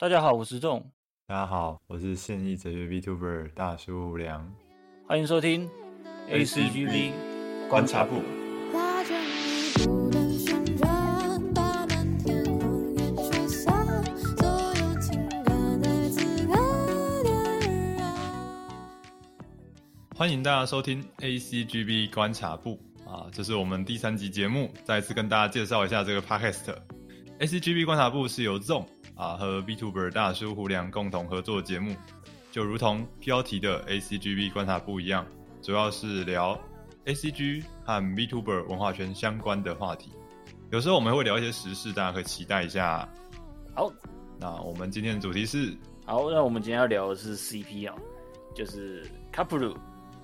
大家好，我是仲，大家好，我是现役哲学 VTuber 大叔梁，欢迎收听 ACGV 观察部。欢迎大家收听 ACGB 观察部啊，这是我们第三集节目，再次跟大家介绍一下这个 Podcast。ACGB 观察部是由 Zone 啊和 VTuber 大叔胡良共同合作的节目，就如同标题的 ACGB 观察部一样，主要是聊 ACG 和 VTuber 文化圈相关的话题。有时候我们会聊一些时事，大家可以期待一下。好，那我们今天的主题是好，那我们今天要聊的是 CP 啊，就是 Couple。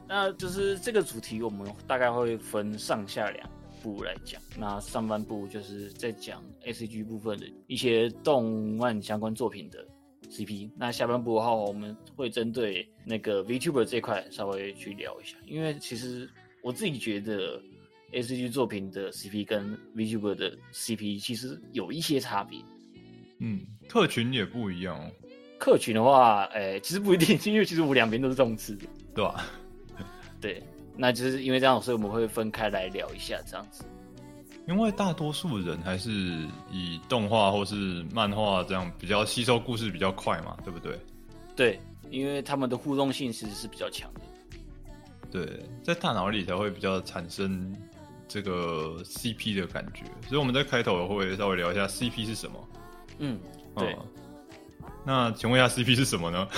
那就是这个主题，我们大概会分上下两部来讲。那上半部就是在讲 ACG 部分的一些动漫相关作品的 CP。那下半部的话，我们会针对那个 VTuber 这块稍微去聊一下，因为其实我自己觉得 ACG 作品的 CP 跟 VTuber 的 CP 其实有一些差别。嗯，客群也不一样哦，客群的话，诶、其实不一定，因为其实我两边都是这种吃的。对吧？对，那就是因为这样，所以我们会分开来聊一下这样子。因为大多数人还是以动画或是漫画这样比较吸收故事比较快嘛，对不对？对，因为他们的互动性其实是比较强的。对，在大脑里才会比较产生这个 CP 的感觉，所以我们在开头会稍微聊一下 CP 是什么。嗯，对，嗯那请问一下 CP 是什么呢？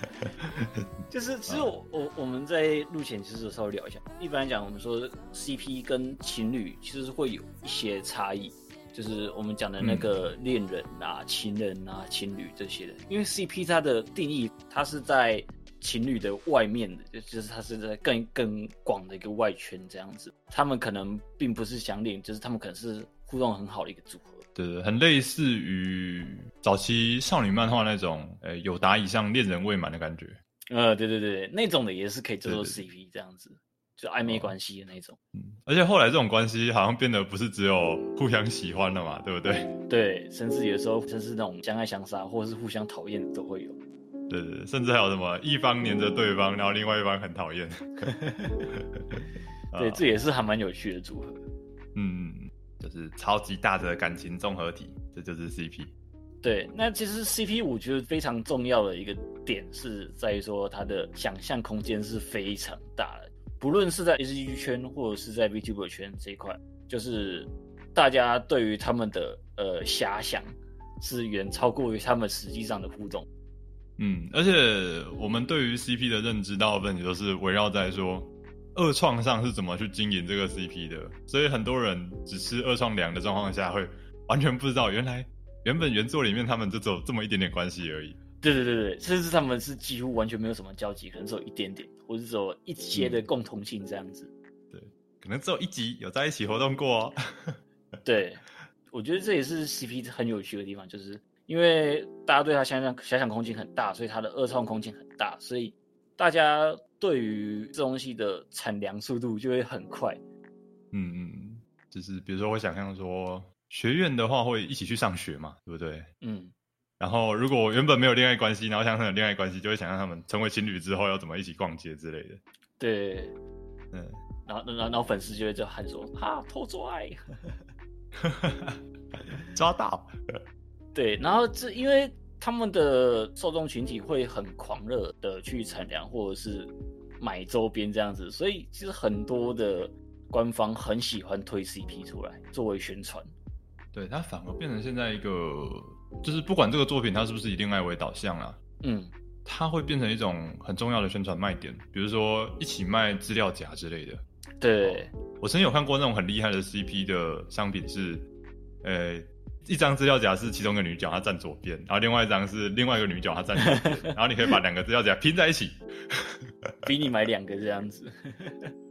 就是其实我我我们在录前其实有稍微聊一下。一般来讲，我们说 CP 跟情侣其实是会有一些差异，就是我们讲的那个恋人啊、情人啊、情侣这些的。因为 CP 它的定义，它是在情侣的外面的，就就是它是在更更广的一个外圈这样子。他们可能并不是相恋，就是他们可能是互动很好的一个组合。对对，很类似于早期少女漫画那种，呃，有达以上恋人未满的感觉。呃，对对对，那种的也是可以叫做对对 CP 这样子，就暧昧关系的那种。嗯，而且后来这种关系好像变得不是只有互相喜欢了嘛，对不对？对，甚至有时候甚至那种相爱相杀，或者是互相讨厌都会有。对对，甚至还有什么一方黏着对方，然后另外一方很讨厌。对，啊这也是还蛮有趣的组合。嗯，就是超级大的感情综合体，这就是 CP。对，那其实 CP 我觉得非常重要的一个点是在于说它的想象空间是非常大的，不论是在 ACG 圈或者是在 VTuber 圈这一块，就是大家对于他们的呃遐想是远超过于他们实际上的互动。嗯，而且我们对于 CP 的认知，大部分也都是围绕在说二创上是怎么去经营这个 CP 的，所以很多人只吃二创粮的状况下，会完全不知道原来原本原作里面他们就只有这么一点点关系而已。对对对对，甚至他们是几乎完全没有什么交集，可能只有一点点，或者只有一些的共同性这样子。对可能只有一集有在一起活动过哦。对，我觉得这也是 CP 很有趣的地方，就是因为大家对他想象遐想空间很大，所以他的二创空间很大，所以大家对于这东西的产粮速度就会很快。嗯嗯，就是比如说，我想象说，学院的话会一起去上学嘛，对不对？嗯，然后如果原本没有恋爱关系，然后想象有恋爱关系，就会想象他们成为情侣之后要怎么一起逛街之类的。对，嗯，然后然后然后粉丝就会就喊说啊偷做爱。抓到。对，然后这因为他们的受众群体会很狂热的去产粮或者是买周边这样子，所以其实很多的官方很喜欢推 CP 出来作为宣传。对，它反而变成现在一个，就是不管这个作品它是不是以恋爱为导向啊，嗯，它会变成一种很重要的宣传卖点，比如说一起卖资料夹之类的。对，我曾经有看过那种很厉害的 CP 的商品是，呃，一张资料夹是其中一个女角她站左边，然后另外一张是另外一个女角她站右边，然后你可以把两个资料夹拼在一起，逼你买两个这样子。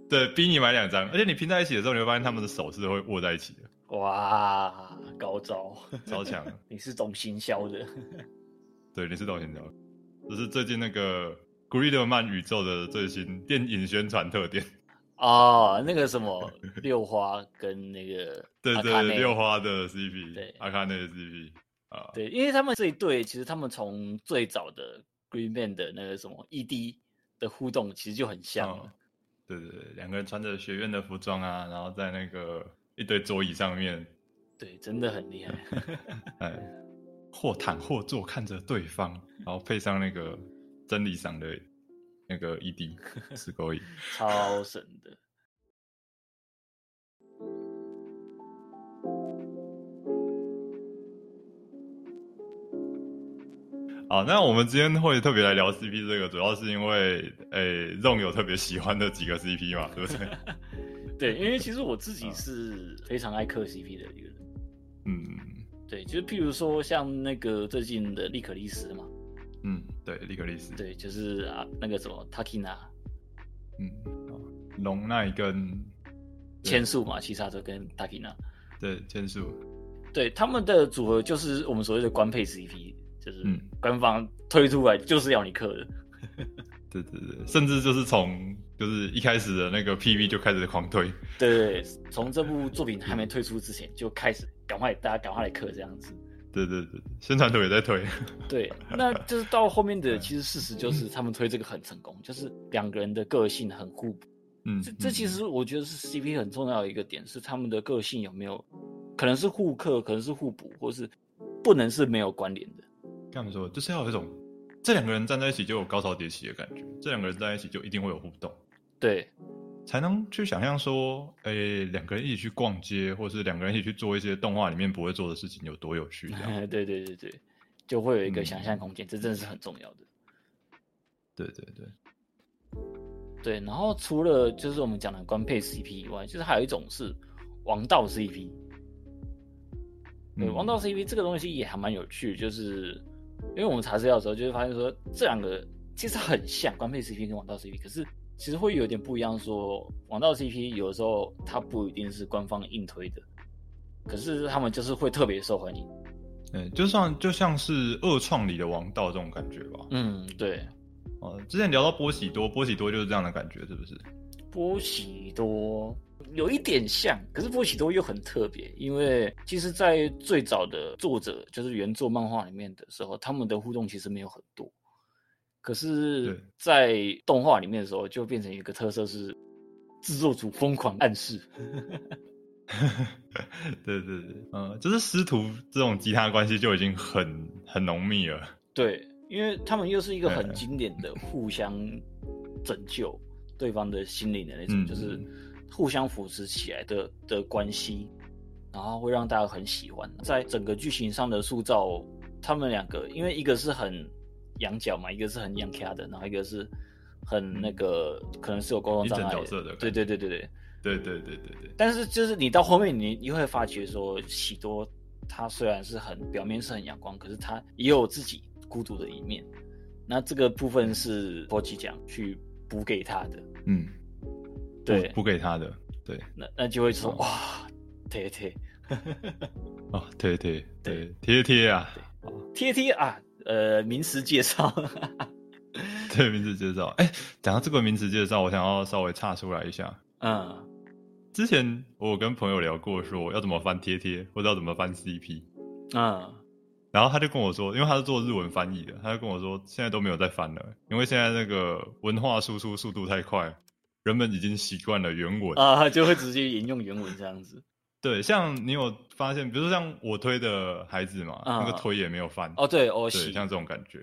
对，逼你买两张，而且你拼在一起的时候，你会发现他们的手是会握在一起的，哇，高招！超强。你是懂行销的。对，你是懂行销，这是最近那个 Gridman 宇宙的最新电影宣传特点。哦，那个什么六花跟那个 对对六花的 CP，对阿卡内的 CP，啊，对，因为他们这一对其实他们从最早的 Green Man 的那个什么 ED 的互动其实就很像了。哦对对对，两个人穿着学院的服装啊，然后在那个一堆桌椅上面，对，真的很厉害。哎，或躺或坐看着对方，然后配上那个真理赏的那个 ED 是勾引。超神的。好，那我们今天会特别来聊 CP 这个，主要是因为诶 Zong 有特别喜欢的几个 CP 嘛，对不对？对，因为其实我自己是非常爱磕 CP 的一个人。嗯对，就是譬如说像那个最近的利可利斯嘛，嗯，对，利格利斯，对，就是啊那个什么 Takina 嗯，哦龙奈跟千树嘛，七杀车跟 Takina，对千树，对他们的组合就是我们所谓的官配 CP，就是嗯。官方推出来就是要你磕的。对对对，甚至就是从就是一开始的那个 PV 就开始狂推，对对对，从这部作品还没推出之前就开始赶快大家赶快来磕这样子。对对对，宣传图也在推，对，那就是到后面的，其实事实就是他们推这个很成功，就是两个人的个性很互补。嗯，这这其实我觉得是 CP 很重要的一个点，是他们的个性有没有可能是互克，可能是互补，或是不能是没有关联的。这么说就是要有一种这两个人站在一起就有高潮迭起的感觉，这两个人在一起就一定会有互动。对才能去想象说，诶、两个人一起去逛街，或是两个人一起去做一些动画里面不会做的事情，有多有趣？对对对对，就会有一个嗯想象空间，这真的是很重要的。对对对，对，然后除了就是我们讲的官配 CP 以外，就是还有一种是王道 CP。对，嗯王道 CP 这个东西也还蛮有趣，就是因为我们查资料的时候，就会发现说这两个其实很像官配 CP 跟王道 CP，可是其实会有点不一样说王道 CP 有的时候它不一定是官方硬推的，可是他们就是会特别受欢迎。嗯，就算就像是二创里的王道这种感觉吧。嗯，对，哦，之前聊到波喜多，波喜多就是这样的感觉，是不是？波喜多有一点像，可是波喜多又很特别，因为其实，在最早的作者就是原作漫画里面的时候，他们的互动其实没有很多，可是，在动画里面的时候，就变成一个特色是制作组疯狂暗示。对 对对，嗯，就是师徒这种吉他关系就已经很很浓密了。对，因为他们又是一个很经典的互相拯救对方的心灵的那种，嗯就是互相扶持起来的的关系，然后会让大家很喜欢。在整个剧情上的塑造，他们两个因为一个是很羊角嘛，一个是很阳卡的，然后一个是很那个可能是有沟通障碍的对对对对对。对对对对对，但是就是你到后面你你会发觉说，喜多他虽然是很表面是很阳光，可是他也有自己孤独的一面。那这个部分是波吉奖去补给他的，嗯，对。补补给他的，对，那那就会说哦哇，贴贴。哦，对对对对，贴贴啊，贴贴啊，呃，名词介绍，对名词介绍，哎，讲到这个名词介绍，我想要稍微岔出来一下。嗯之前我有跟朋友聊过，说要怎么翻贴贴，或者要怎么翻 CP，嗯，然后他就跟我说，因为他是做日文翻译的，他就跟我说现在都没有在翻了，因为现在那个文化输出速度太快，人们已经习惯了原文。啊，就会直接引用原文这样子。对，像你有发现，比如说像我推的孩子嘛，啊那个腿也没有翻。哦，对，欧对，西，像这种感觉，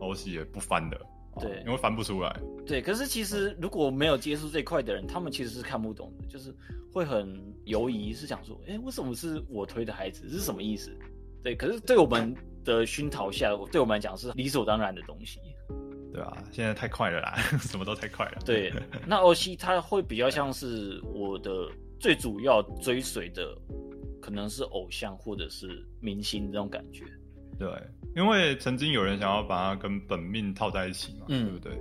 欧系也不翻的，哦对因为翻不出来。对，可是其实如果没有接触这一块的人，他们其实是看不懂的，就是会很犹疑，是想说，哎，为什么是我推的孩子？是什么意思？对，可是对我们的熏陶下，对我们来讲是理所当然的东西。对啊？现在太快了啦，什么都太快了。对，那欧西它会比较像是我的最主要追随的，可能是偶像或者是明星这种感觉。对，因为曾经有人想要把它跟本命套在一起嘛，嗯对不对？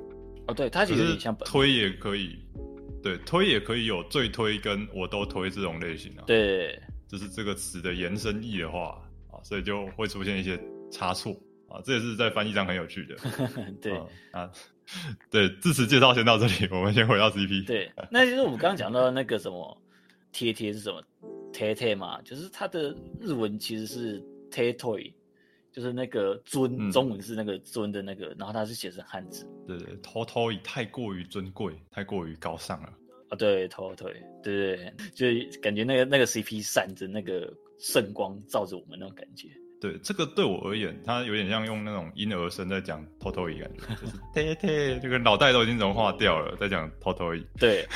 哦，对，它其实推也可以，对，推也可以有最推跟我都推这种类型啊。，对就是这个词的延伸义的话啊，所以就会出现一些差错啊，这也是在翻译上很有趣的。对。啊啊，对，字词介绍先到这里，我们先回到 CP。对，那就是我们刚刚讲到那个什么贴贴是什么贴贴嘛，就是它的日文其实是贴 toy，就是那个尊，嗯中文是那个尊的那个，然后它是写成汉字对对，偷偷以太过于尊贵，太过于高尚了。啊，对，头腿，对对对，就感觉那个那个 CP 闪着那个圣光照着我们那种感觉。对，这个对我而言，它有点像用那种婴儿声在讲偷偷一感觉，就是贴贴，这个脑袋都已经融化掉了，在讲偷偷一。对，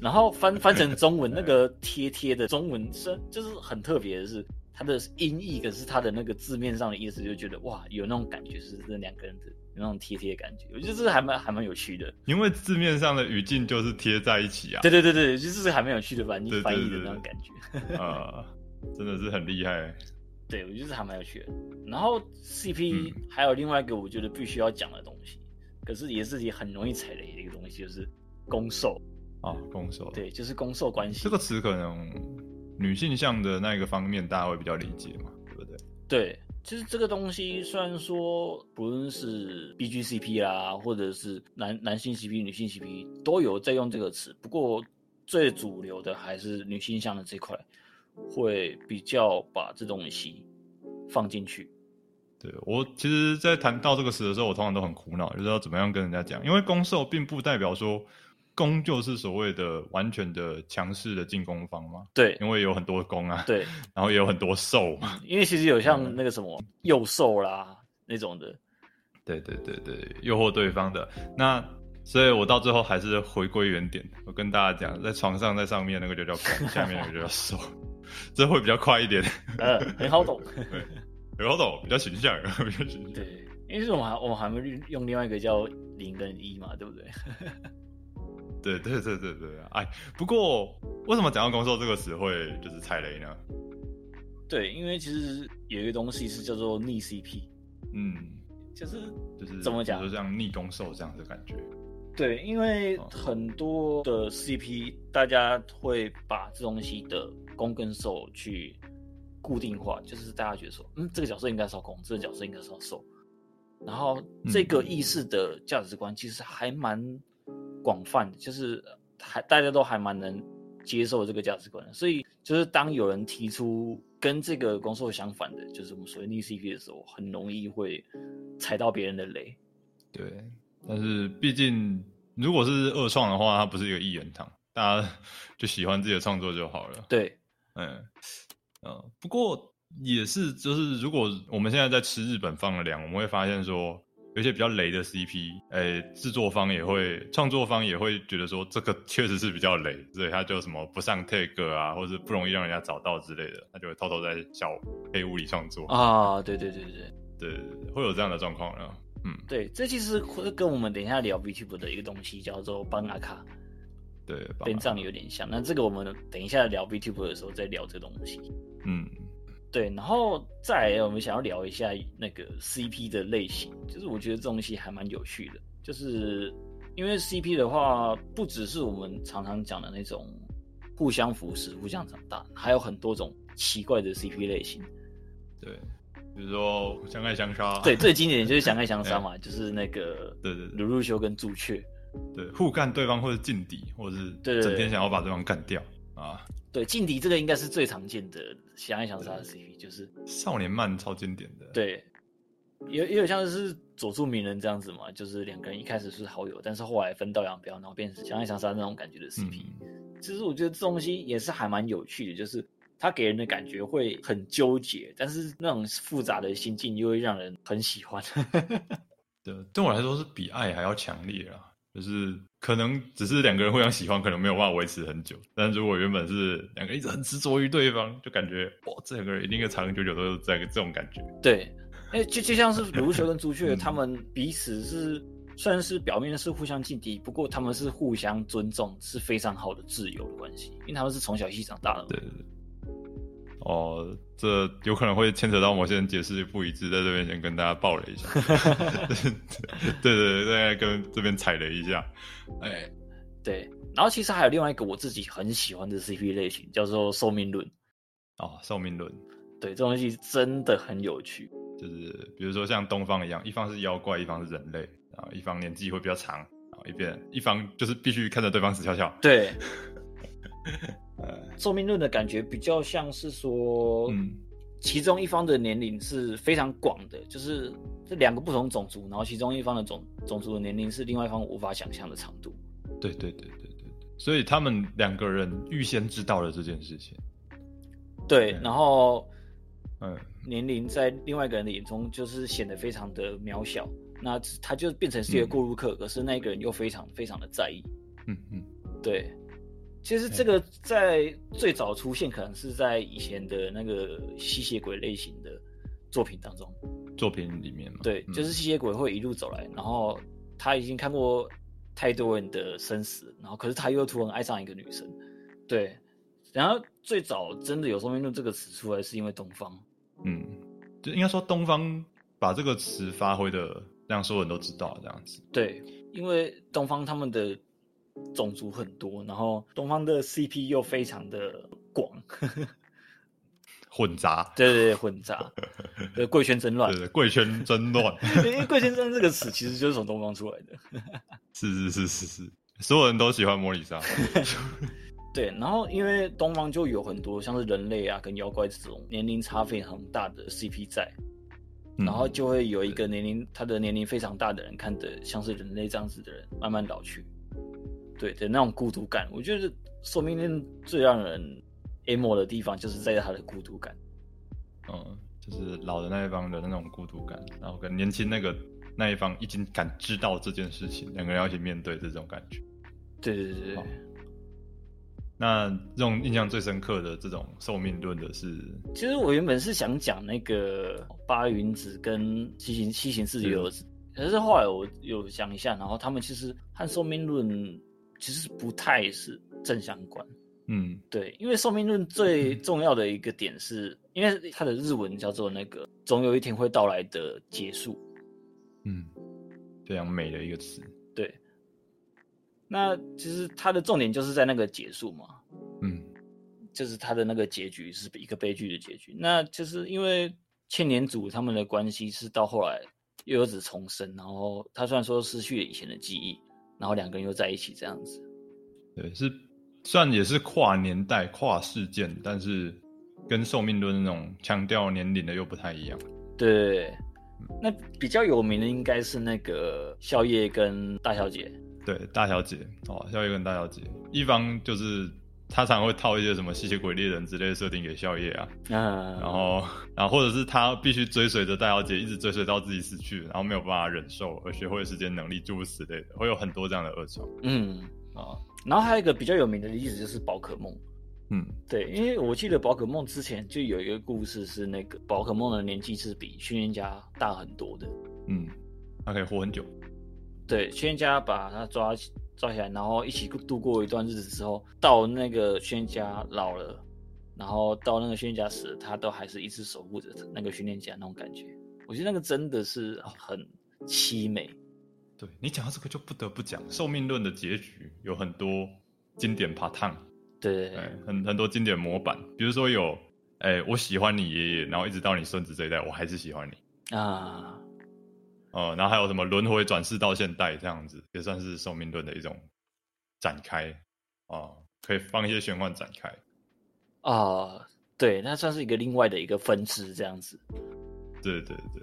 然后翻翻成中文，那个 贴贴的中文是就是很特别的是，它的音译，可是它的那个字面上的意思，就觉得哇，有那种感觉，是这两个人的有那种贴贴的感觉，我觉得这是还蛮还蛮有趣的。因为字面上的语境就是贴在一起啊，对对对对，就是还蛮有趣的翻译对对翻译的那种感觉。呃，真的是很厉害。对，我觉得这还蛮有趣的。然后 CP 嗯还有另外一个我觉得必须要讲的东西，可是也是也很容易踩雷的一个东西，就是攻受。啊，攻受。对，就是攻受关系。这个词可能女性向的那个方面大家会比较理解嘛，对不对？对，其实这个东西虽然说不论是 BGCP 啦，或者是男男性 CP、女性 CP 都有在用这个词，不过最主流的还是女性向的这块，会比较把这东西放进去。对我其实，在谈到这个词的时候，我通常都很苦恼，就是要怎么样跟人家讲，因为攻受并不代表说攻就是所谓的完全的强势的进攻方嘛，对因为有很多攻啊，对，然后也有很多受嘛，因为其实有像嗯那个什么幼受啦那种的，对对对对，诱惑对方的那。所以我到最后还是回归原点，我跟大家讲，在床上在上面那个就叫攻，下面那个就叫受，这会比较快一点，呃，很好懂。很好懂，比较形象，比较形象。对，因为是我们还我们还没用另外一个叫零跟一嘛，对不对？对对对对对啊！哎，不过为什么讲到攻受这个词会就是踩雷呢？对，因为其实有一个东西是叫做逆 CP，嗯，就是就是怎么讲比如说像逆攻受这样的感觉。对，因为哦很多的 CP，大家会把这东西的攻跟受去固定化，就是大家觉得说，嗯，这个角色应该是要攻，这个角色应该是要受，然后这个意识的价值观其实还蛮广泛的，就是还大家都还蛮能接受这个价值观的，所以就是当有人提出跟这个攻受相反的，就是我们所谓逆 CP 的时候，很容易会踩到别人的雷。对，但是毕竟如果是二创的话，它不是一个一元堂，大家就喜欢自己的创作就好了。对，嗯，呃，不过也是，就是如果我们现在在吃日本放的粮，我们会发现说，有一些比较雷的 CP，诶、制作方也会，创作方也会觉得说，这个确实是比较雷，所以他就什么不上 tag 啊，或者不容易让人家找到之类的，他就会偷偷在小黑屋里创作。啊，对对对对对。会有这样的状况呢。嗯，对，这其实会跟我们等一下聊 VTuber 的一个东西叫做邦纳卡，对，跟这样有点像。那这个我们等一下聊 VTuber 的时候再聊这个东西。嗯，对，然后再来我们想要聊一下那个 CP 的类型，就是我觉得这东西还蛮有趣的，就是因为 CP 的话，不只是我们常常讲的那种互相扶持、互相长大，还有很多种奇怪的 CP 类型。对，比如说相爱相杀，对，最经典的就是相爱相杀 嘛，就是那个对对对鲁路修跟朱雀。对，互干对方或者劲敌，或者是对对对整天想要把对方干掉啊。对，劲敌这个应该是最常见的相爱相杀的 CP，就是少年漫超经典的，对，也也有像是佐助鸣人这样子嘛，就是两个人一开始是好友，但是后来分道扬镳，然后变成相爱相杀那种感觉的 CP。嗯其实我觉得这东西也是还蛮有趣的，就是它给人的感觉会很纠结，但是那种复杂的心境又会让人很喜欢。对，对我来说是比爱还要强烈啊。就是可能只是两个人互相喜欢，可能没有办法维持很久。但如果原本是两个人一直很执着于对方，就感觉哇，这两个人一定会长长久久都是这个这种感觉。对，哎，就就像是卢球跟朱雀，嗯他们彼此是算是表面是互相劲敌，不过他们是互相尊重，是非常好的挚友的关系，因为他们是从小一起长大的嘛。对对对。哦，这有可能会牵扯到某些人解释不一致，在这边先跟大家爆雷一下。对对对，大家跟这边踩雷一下。哎，对，然后其实还有另外一个我自己很喜欢的 CP 类型，叫做寿命论。哦，寿命论对，这东西真的很有趣。就是比如说像东方一样，一方是妖怪，一方是人类，然后一方年纪会比较长，然后一边一方就是必须看着对方死翘翘。对，呃，寿命论的感觉比较像是说，嗯，其中一方的年龄是非常广的，就是这两个不同种族，然后其中一方的种种族的年龄是另外一方无法想象的长度。对对对对对对，所以他们两个人预先知道了这件事情。对，嗯。然后嗯，年龄在另外一个人的眼中就是显得非常的渺小，那他就变成是一个过路客，可是那个人又非常非常的在意。嗯嗯，对，其实这个在最早出现，可能是在以前的那个吸血鬼类型的作品当中。作品里面嘛，对，嗯就是吸血鬼会一路走来，然后他已经看过太多人的生死，然后可是他又突然爱上一个女生。对，然后最早真的有生命论这个词出来，是因为东方。嗯，就应该说东方把这个词发挥的让所有人都知道这样子。对，因为东方他们的种族很多，然后东方的 CP 又非常的广，混杂，对对对，混杂，对，贵圈真乱。对。对，贵圈真乱，因为贵圈真这个词 其实就是从东方出来的。是是是是是，所有人都喜欢莫里莎，对，然后因为东方就有很多像是人类啊跟妖怪这种年龄差非常大的 CP 在，嗯。然后就会有一个年龄他的年龄非常大的人看着像是人类这样子的人慢慢老去，对的那种孤独感，我觉得寿命论最让人 emo 的地方就是在他的孤独感。嗯，就是老的那一方的那种孤独感，然后跟年轻那个那一方已经感知到这件事情，两个人要一起面对这种感觉。对对对对，那这种印象最深刻的这种寿命论的是，其实我原本是想讲那个八云子跟七行七行四的儿子，可是后来我有想一下，然后他们其实和寿命论其实不太是正相关。嗯对，因为寿命论最重要的一个点是，因为它的日文叫做那个“总有一天会到来的结束嗯，非常美的一个词。”。对，那其实它的重点就是在那个结束嘛，嗯就是它的那个结局是一个悲剧的结局。那就是因为千年组他们的关系是到后来又有子重生，然后他虽然说失去了以前的记忆，然后两个人又在一起这样子。对，是虽然也是跨年代、跨事件，但是跟寿命论那种强调年龄的又不太一样。对，那比较有名的应该是那个宵夜跟大小姐。对，大小姐哦，宵夜跟大小姐，一方就是他常会套一些什么吸血鬼猎人之类的设定给宵夜啊，嗯，然后然后或者是他必须追随着大小姐一直追随到自己死去，然后没有办法忍受而学会时间能力诸如此类的，会有很多这样的恶臭嗯，啊。然后还有一个比较有名的例子就是宝可梦。嗯对，因为我记得宝可梦之前就有一个故事是那个宝可梦的年纪是比训练家大很多的。嗯，他可以活很久。对，训练家把他抓起抓起来，然后一起度过一段日子之后，到那个训练家老了，然后到那个训练家死了，他都还是一直守护着那个训练家那种感觉。我觉得那个真的是很凄美。对你讲到这个，就不得不讲寿命论的结局有很多经典 p a t 对哎，很很多经典模板，比如说有，哎，我喜欢你爷爷，然后一直到你孙子这一代，我还是喜欢你，啊，呃，然后还有什么轮回转世到现代这样子，也算是寿命论的一种展开啊、可以放一些玄幻展开。啊，对，那算是一个另外的一个分支这样子。对对对对，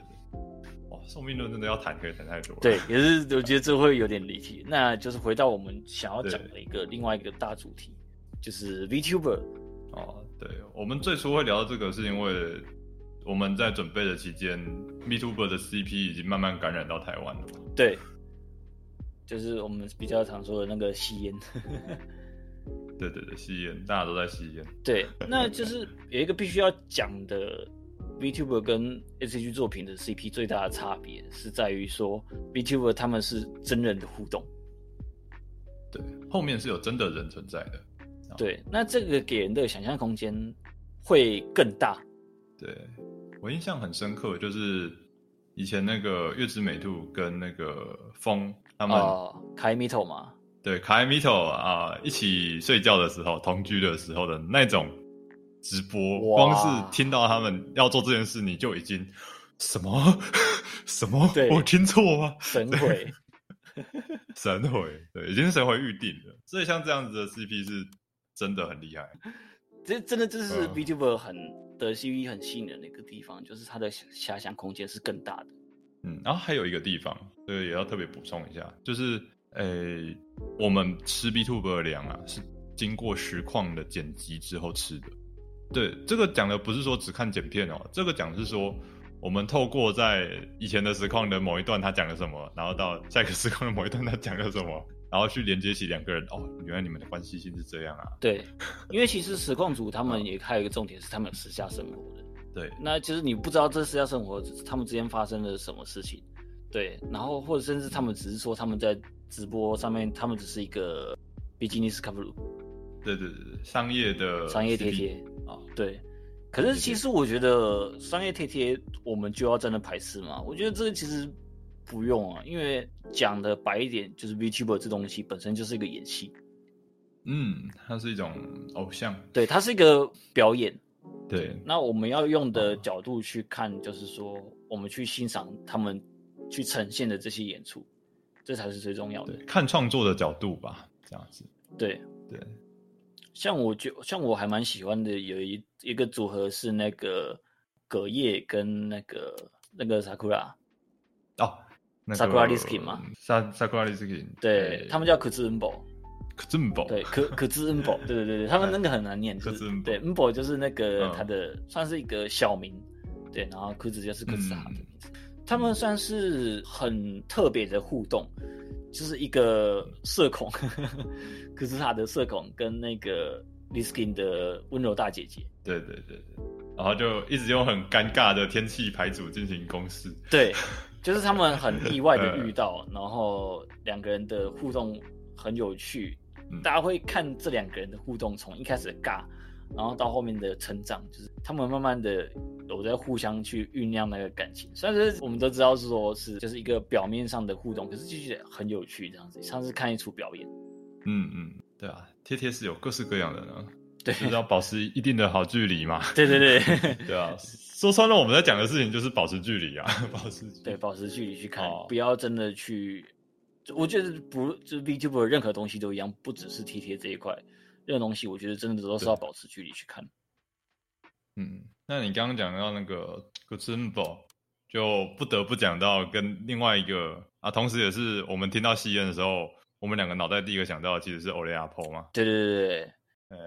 哇，寿命论真的要谈可以谈太多了。对，也是我觉得这会有点离题。那就是回到我们想要讲的一个另外一个大主题，就是 VTuber。哦，对，我们最初会聊到这个，是因为我们在准备的期间，Vtuber 的 CP 已经慢慢感染到台湾了嘛。对，就是我们比较常说的那个吸烟。对对对，吸烟，大家都在吸烟。对，那就是有一个必须要讲的 VTuber 跟 S H G 作品的 CP 最大的差别是在于说 VTuber 他们是真人的互动。对，后面是有真的人存在的。对，那这个给人的想象空间会更大。对我印象很深刻，就是以前那个月之美兔跟那个风他们、哦，开 Mito 嘛，对卡艾米头啊一起睡觉的时候，同居的时候的那种直播，光是听到他们要做这件事，你就已经什么 什么对？我听错吗？神回。神回，对，已经是神回预定了。所以像这样子的 CP 是真的很厉害。这真的就是嗯 VTuber 很的 CV 很吸引人的一个地方，就是它的遐想空间是更大的。嗯，然后还有一个地方，这个也要特别补充一下，就是呃，我们吃 B Two B 的粮啊，是经过实况的剪辑之后吃的。对，这个讲的不是说只看剪片哦，这个讲的是说，我们透过在以前的实况的某一段他讲了什么，然后到下一个实况的某一段他讲了什么，然后去连接起两个人，哦，原来你们的关系性是这样啊。对，因为其实实况组他们也还有一个重点是他们有私下生活的。对，那其实你不知道这私下生活他们之间发生了什么事情，对，然后或者甚至他们只是说他们在直播上面，他们只是一个比基尼斯卡布鲁对对对对，商业的商业贴贴啊，对。可是其实我觉得商业贴贴我们就要在那排斥嘛？我觉得这个其实不用啊，因为讲的白一点，就是 VTuber 这东西本身就是一个演戏，嗯，它是一种偶像，对，它是一个表演。对，那我们要用的角度去看，就是说我们去欣赏他们去呈现的这些演出，这才是最重要的。，看创作的角度吧，这样子，对，对，像我就像我还蛮喜欢的，有一一个组合是那个葛叶跟那个那个 Sakura，哦，那个 Sakura Riskin 吗萨？Sakura Riskin，对。他们叫 u n b o 可这么宝，对，可可兹 b o 对对对对，他们那个很难念，就 Kuzu 是 Nbo 对 b o 就是那个嗯。他的算是一个小名，对，然后可兹就是可兹哈的嗯名字，他们算是很特别的互动，就是一个社恐，可兹哈的社恐跟那个 Liskin 的温柔大姐姐，对对对对，然后就一直用很尴尬的天气牌组进行公式，对，就是他们很意外的嗯遇到，然后两个人的互动很有趣，嗯。大家会看这两个人的互动从一开始的尬，然后到后面的成长，就是他们慢慢的有在互相去酝酿那个感情。虽然是我们都知道是说是就是一个表面上的互动，可是就觉得很有趣，这样子像是看一出表演。嗯嗯，对啊，贴贴是有各式各样的呢，对。就是要保持一定的好距离嘛，对 对对。对啊，说穿了我们在讲的事情就是保持距离啊，保持距对，保持距离去看，哦。不要真的去。我觉得不就是 VTuber 任何东西都一样，不只是贴贴这一块，任何东西我觉得真的都是要保持距离去看。嗯，那你刚刚讲到那个 g u z u n b o 就不得不讲到跟另外一个啊，同时也是我们听到吸烟的时候，我们两个脑袋第一个想到的其实是 Ole Apple 嘛，对对对对，呃，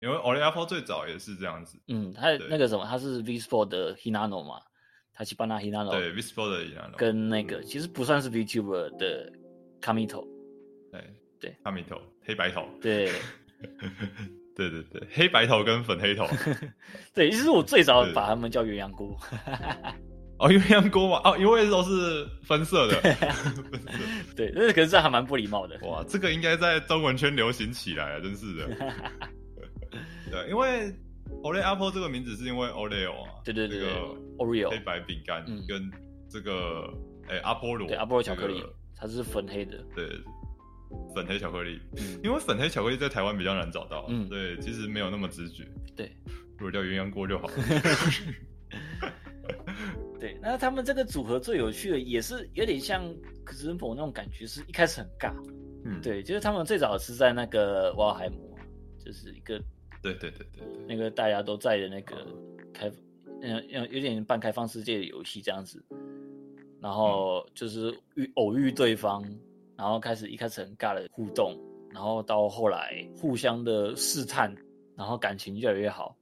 因为 Ole Apple 最早也是这样子，嗯，他那个什么，他是 V Sport 的 Hinano 嘛，他去帮他 Hinano 对 v i s p o 的 Hinano，跟那个其实不算是 VTuber 的 Kamito，对对，Kamito 黑白头，对。对对对，黑白头跟粉黑头，对，其实我最早把他们叫鸳鸯锅，哦，鸳鸯锅嘛，哦，因为都是分色的，对，那可是这还蛮不礼貌的。哇，这个应该在中文圈流行起来啊，真是的。对，因为 Ole Apple 这个名字是因为 Oreo 啊，对对对，Oreo。黑白饼干嗯。跟这个诶阿波罗，对阿波罗巧克力这个，它是粉黑的，对粉黑巧克力，嗯，因为粉黑巧克力在台湾比较难找到，嗯。对，其实没有那么直觉，对。如果叫鸳鸯锅就好了。对。那他们这个组合最有趣的也是有点像可是否那种感觉，是一开始很尬，嗯，对，就是他们最早是在那个瓦尔海姆，就是一个对对对对对，那个大家都在的那个开，嗯，有有点半开放世界的游戏这样子，然后就是遇偶遇对方，然后开始一开始很尬的互动，然后到后来互相的试探，然后感情越来越好，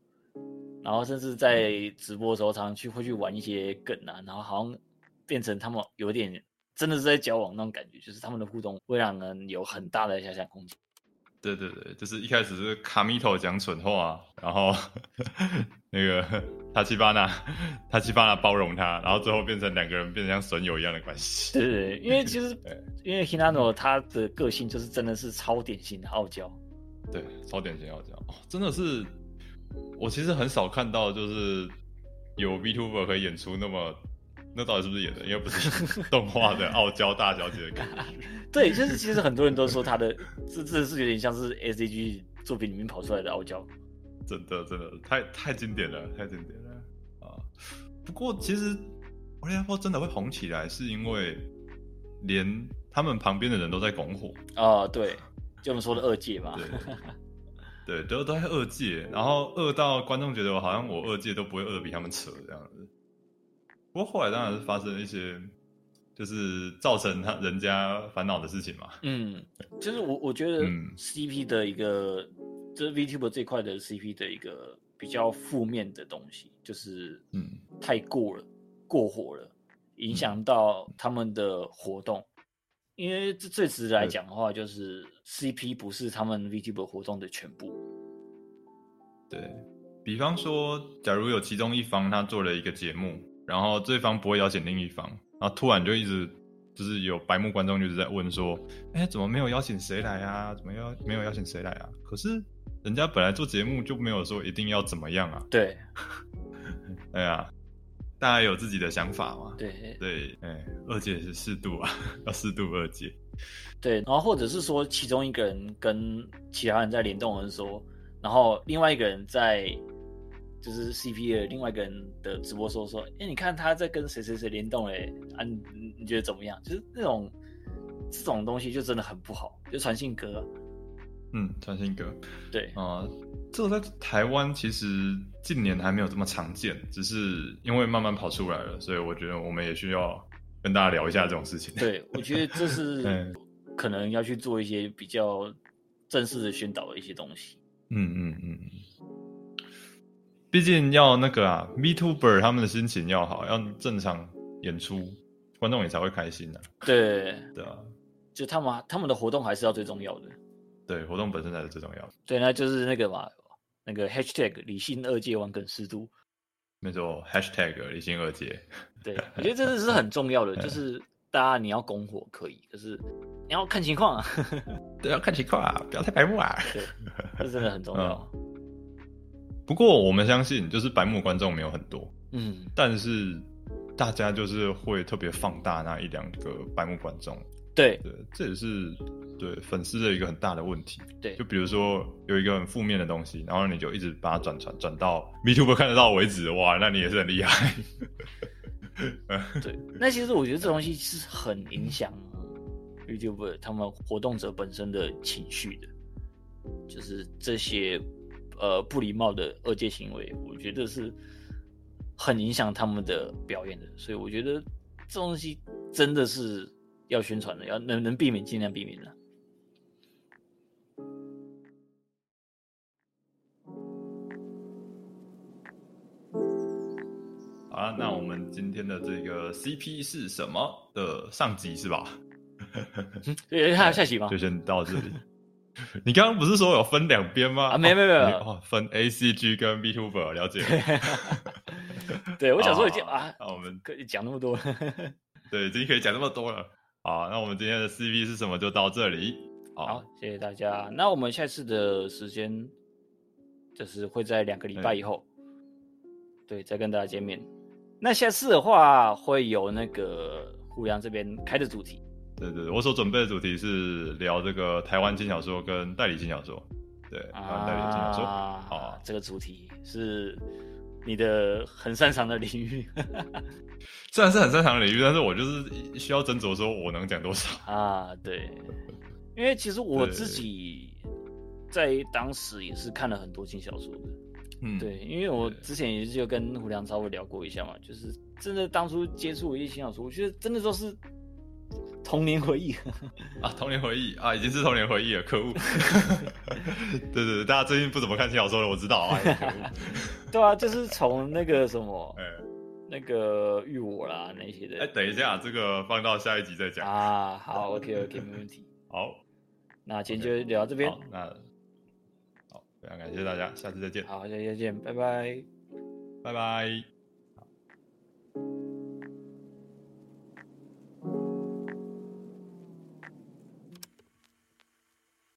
然后甚至在直播的时候常常去会去玩一些梗啊，然后好像变成他们有点真的是在交往那种感觉，就是他们的互动会让人有很大的遐想空间。对对对，就是一开始是卡米头讲蠢话，然后 那个塔奇巴纳，塔奇巴纳包容他，然后最后变成两个人变成像损友一样的关系。对对对，因为 其实因为 Hinano 他的个性就是真的是超典型的傲娇，对，超典型傲娇哦，真的是我其实很少看到，就是有 VTuber 可以演出那么。那到底是不是演的？应该不是 动画的傲娇大小姐的感觉。对，就是其实很多人都说他的 这这是有点像是 S A G 作品里面跑出来的傲娇，真的真的太太经典了，太经典了啊！不过其实 l i v 真的会红起来，是因为连他们旁边的人都在拱火。哦，对，就我们说的二界嘛，对对，都都在二届，然后二到观众觉得我好像我二届都不会二的比他们扯这样子。不过后来当然是发生了一些，就是造成他人家烦恼的事情嘛。嗯，就是我我觉得嗯 CP 的一个，就是 VTuber 这块的 CP 的一个比较负面的东西，就是嗯太过了，过火了，影响到他们的活动。因为这最直来讲的话，就是 CP 不是他们 VTuber 活动的全部。对比方说，假如有其中一方他做了一个节目，然后对方不会邀请另一方，然后突然就一直就是有白目观众就是在问说，哎，怎么没有邀请谁来啊？怎么邀没有邀请谁来啊？可是人家本来做节目就没有说一定要怎么样啊。对哎呀，大家有自己的想法嘛。对对，哎，二姐是适度啊，要适度二姐。对，然后或者是说，其中一个人跟其他人在联动的时候，然后另外一个人在就是 CP 的另外一个人的直播说说，哎，你看他在跟谁谁谁联动嘞，啊，你你你觉得怎么样？就是那种这种东西就真的很不好，就传信歌，嗯，传信哥对啊、这个在台湾其实近年还没有这么常见，只是因为慢慢跑出来了，所以我觉得我们也需要跟大家聊一下这种事情。对，我觉得这是 嗯可能要去做一些比较正式的宣导的一些东西。嗯嗯嗯嗯，毕竟要那个啊，Vtuber 他们的心情要好，要正常演出，观众也才会开心的、对，对啊，就他们他们的活动还是要最重要的。对，活动本身才是最重要的。对，那就是那个嘛，那个 hashtag 理性二界玩梗适度。没错，#hashtag 理性二阶。对，我觉得这个是很重要的，就是 大家你要拱火可以，可是你要看情况啊。对，要看情况啊，不要太白目啊。对，这真的很重要。不过我们相信，就是白目观众没有很多，嗯，但是大家就是会特别放大那一两个白目观众。对对，这也是对粉丝的一个很大的问题。对就比如说有一个很负面的东西，然后你就一直把它转传转到 YouTube 看得到为止，哇，那你也是很厉害。对，那其实我觉得这东西是很影响 YouTube 他们活动者本身的情绪的，就是这些呃不礼貌的二阶行为，我觉得是很影响他们的表演的，所以我觉得这东西真的是要宣传的，要能能避免尽量避免的。好啊，那我们今天的这个 CP 是什么的上集是吧？对，还有下集吗就？先到这里。你刚刚不是说有分两边吗？啊没有没有没有哦哦，分 ACG 跟 VTuber 了解。对，我想说已经好啊，那我们可以讲那么多。对已经可以讲那么多了。好，那我们今天的 CP 是什么就到这里。好，谢谢大家。那我们下次的时间就是会在两个礼拜以后，对，再跟大家见面。那下次的话会有那个胡杨这边开的主题，对对，对我所准备的主题是聊这个台湾轻小说跟代理轻小说。对，台湾代理轻小说。啊，好这个主题是你的很擅长的领域。虽然是很擅长的领域，但是我就是需要斟酌说我能讲多少。啊，对，因为其实我自己在当时也是看了很多轻小说的，嗯，对，因为我之前也是就跟胡良稍微聊过一下嘛，就是真的当初接触一些新小说，我觉得真的都是童年回忆。啊，童年回忆啊，已经是童年回忆了，可恶！对对对，大家最近不怎么看轻小说了，我知道啊。对啊，就是从那个什么 哎那个遇我啦那些的哎，的等一下，这个放到下一集再讲。啊。好，OK OK，没问题。好，那今天就聊到这边好，，那好，非常感谢大家，下次再见，好，下次再见，拜拜。拜拜。